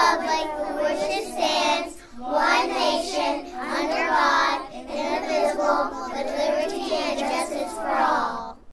public